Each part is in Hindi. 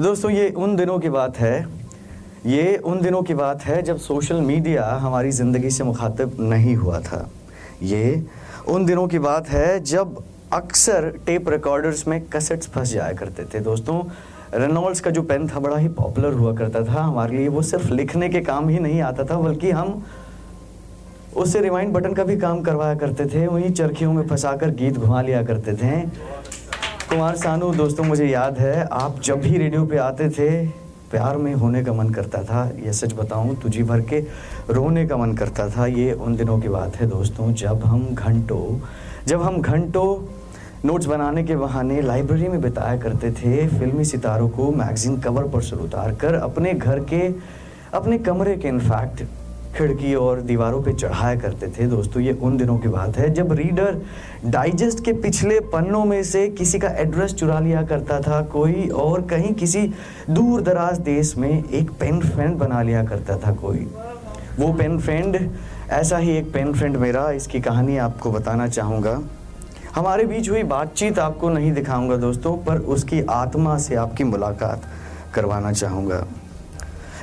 दोस्तों, ये उन दिनों की बात है। ये उन दिनों की बात है जब सोशल मीडिया हमारी ज़िंदगी से मुखातिब नहीं हुआ था। ये उन दिनों की बात है जब अक्सर टेप रिकॉर्डर्स में कैसेट्स फंस जाया करते थे। दोस्तों रेनॉल्ड्स का जो पेन था बड़ा ही पॉपुलर हुआ करता था। हमारे लिए वो सिर्फ़ लिखने के काम ही नहीं आता था, बल्कि हम उससे रिवाइंड बटन का भी काम करवाया करते थे। वहीं चरखियों में फंसाकर गीत घुमा लिया करते थे। कुमार सानू, दोस्तों, मुझे याद है, आप जब भी रेडियो पे आते थे, प्यार में होने का मन करता था। ये सच बताऊँ, तुझी भर के रोने का मन करता था। ये उन दिनों की बात है, दोस्तों, जब हम घंटों, जब हम घंटों नोट्स बनाने के बहाने लाइब्रेरी में बिताया करते थे, फिल्मी सितारों को मैगजीन कवर पर से उतार कर अपने घर के, अपने कमरे के इनफैक्ट खिड़की और दीवारों पे चढ़ाया करते थे। दोस्तों, ये उन दिनों की बात है जब रीडर डाइजेस्ट के पिछले पन्नों में से किसी का एड्रेस चुरा लिया करता था, कोई और कहीं किसी दूर दराज देश में एक पेन फ्रेंड बना लिया करता था कोई। वो पेन फ्रेंड, ऐसा ही एक पेन फ्रेंड मेरा, इसकी कहानी आपको बताना चाहूँगा। हमारे बीच हुई बातचीत आपको नहीं दिखाऊँगा दोस्तों, पर उसकी आत्मा से आपकी मुलाकात करवाना चाहूँगा।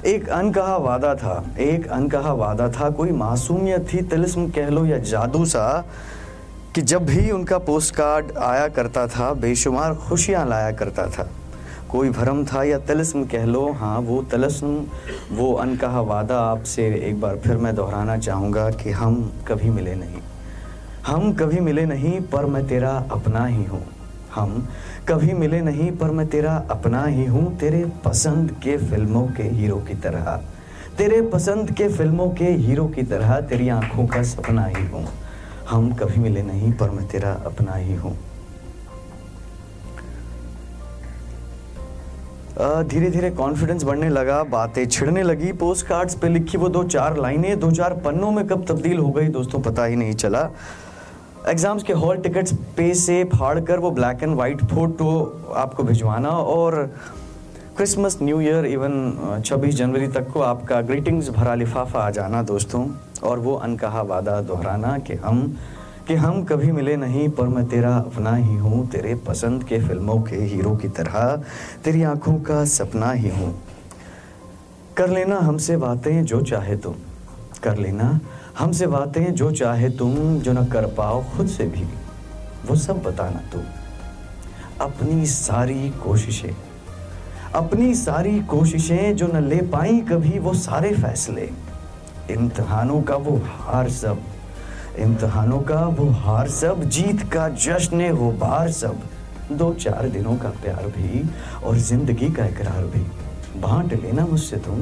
एक अनकहा वादा था, एक अनकहा वादा था, कोई मासूमियत थी, तिलिस्म कह लो या जादू सा, कि जब भी उनका पोस्ट कार्ड आया करता था, बेशुमार खुशियाँ लाया करता था। कोई भरम था या तिलिस्म कह लो हाँ वो तिलिस्म, वो अनकहा वादा आपसे एक बार फिर मैं दोहराना चाहूँगा कि हम कभी मिले नहीं। हम कभी मिले नहीं, पर मैं तेरा अपना ही हूँ। हम कभी मिले नहीं, पर मैं तेरा अपना ही हूँ, तेरे पसंद के फ़िल्मों के हीरो की तरह। तेरे पसंद के फ़िल्मों के हीरो की तरह तेरी आँखों का सपना ही हूँ। हम कभी मिले नहीं, पर मैं तेरा अपना ही हूँ। धीरे धीरे कॉन्फिडेंस बढ़ने लगा, बातें छिड़ने लगी। पोस्ट कार्ड्स पे लिखी वो दो चार लाइनें, दो चार पन्नों में कब तब्दील हो गई, दोस्तों पता ही नहीं चला। एग्ज़ाम्स के हॉल टिकट्स पे से फाड़ कर वो ब्लैक एंड वाइट फ़ोटो आपको भिजवाना और क्रिसमस न्यू ईयर इवन 26 जनवरी तक को आपका ग्रीटिंग्स भरा लिफाफा आ जाना दोस्तों, और वो अनकहा वादा दोहराना कि हम कि हम कभी मिले नहीं, पर मैं तेरा अपना ही हूँ, तेरे पसंद के फ़िल्मों के हीरो की तरह, तेरी आँखों का सपना ही हूँ। कर लेना हमसे बातें जो चाहे तुम कर लेना हमसे बातें जो चाहे तुम जो ना कर पाओ, खुद से भी। वो सब बताना तुम। अपनी सारी कोशिशें। अपनी सारी कोशिशें जो न ले पाई कभी, वो सारे फैसले। इम्तहानों का वो हार सब। इम्तहानों का वो हार सब। जीत का जश्न वो बार सब। दो चार दिनों का प्यार भी और ज़िंदगी का इकरार भी। बांट लेना मुझसे तुम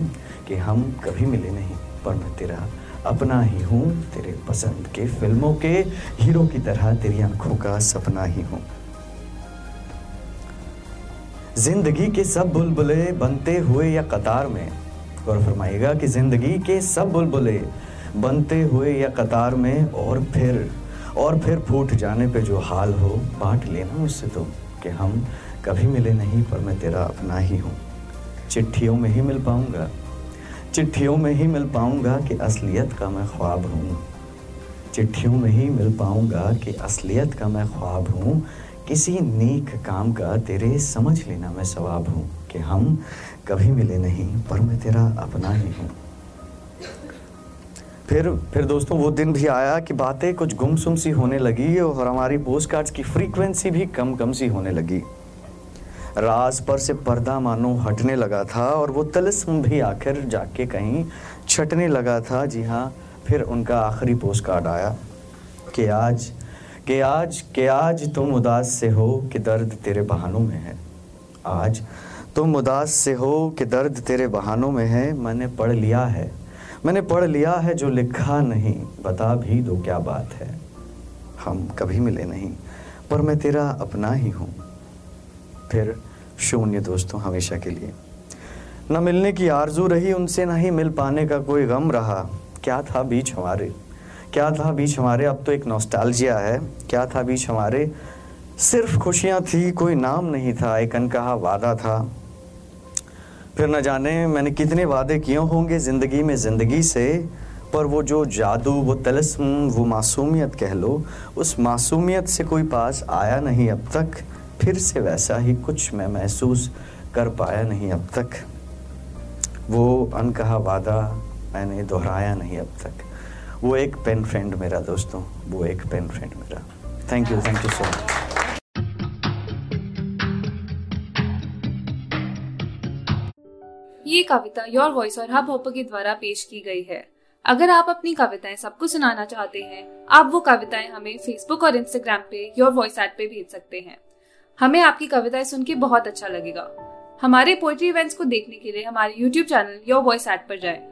कि हम कभी मिले नहीं, पर मैं तेरा अपना ही हूँ, तेरे पसंद के फ़िल्मों के हीरो की तरह तेरी आँखों का सपना ही हूँ। ज़िंदगी के सब बुलबुले बनते हुए या कतार में, गौर फरमाइएगा कि ज़िंदगी के सब बुलबुले बनते हुए या कतार में, और फिर और फिर फूट जाने पे जो हाल हो, बांट लेना मुझसे तुम कि हम कभी मिले नहीं, पर मैं तेरा अपना ही हूँ। चिट्ठियों में ही मिल पाऊँगा चिट्ठियों में ही मिल पाऊँगा कि असलियत का मैं ख्वाब हूँ। चिट्ठियों में ही मिल पाऊँगा कि असलियत का मैं ख्वाब हूँ। किसी नेक काम का तेरे समझ लेना मैं सवाब हूँ कि हम कभी मिले नहीं, पर मैं तेरा अपना ही हूँ। फिर फिर दोस्तों, वो दिन भी आया कि बातें कुछ गुमसुम सी होने लगी और हमारी पोस्ट कार्ड्स की फ्रीक्वेंसी भी कम कम सी होने लगी। राज पर से पर्दा मानो हटने लगा था और वो तलस्म भी आखिर जाके कहीं छटने लगा था। जी हाँ फिर उनका आखिरी पोस्ट कार्ड आया। कि आज कि आज कि आज तुम उदास से हो कि दर्द तेरे बहानों में है। आज तुम उदास से हो कि दर्द तेरे बहानों में है, मैंने पढ़ लिया है। मैंने पढ़ लिया है जो लिखा नहीं, बता भी दो क्या बात है। हम कभी मिले नहीं, पर मैं तेरा अपना ही हूँ। फिर शून्य दोस्तों हमेशा के लिए। न मिलने की आरज़ू रही उनसे, ना ही मिल पाने का कोई गम रहा। क्या था बीच हमारे? क्या था बीच हमारे? अब तो एक नॉस्टैल्जिया है। क्या था बीच हमारे? सिर्फ़ खुशियाँ थी, कोई नाम नहीं था, एक अनकहा वादा था। फिर न जाने मैंने कितने वादे किए होंगे ज़िंदगी में ज़िंदगी से, पर वो जो जादू, वो तलस्म, वो मासूमियत कह लो, उस मासूमियत से कोई पास आया नहीं अब तक। फिर से वैसा ही कुछ मैं महसूस कर पाया नहीं अब तक। वो अनकहा वादा मैंने दोहराया नहीं अब तक। वो एक पेन फ्रेंड मेरा, दोस्तों, वो एक पेन फ्रेंड मेरा। Thank you thank you so much ये कविता योर वॉइस और हब हॉपर के द्वारा पेश की गई है। अगर आप अपनी कविताएँ सबको सुनाना चाहते हैं, आप वो कविताएँ हमें फेसबुक और इंस्टाग्राम पे योर वॉइस एट पे भेज सकते हैं। हमें आपकी कविताएँ सुन के बहुत अच्छा लगेगा हमारे पोइट्री इवेंट्स को देखने के लिए हमारे YouTube channel your voice at पर जाएँ।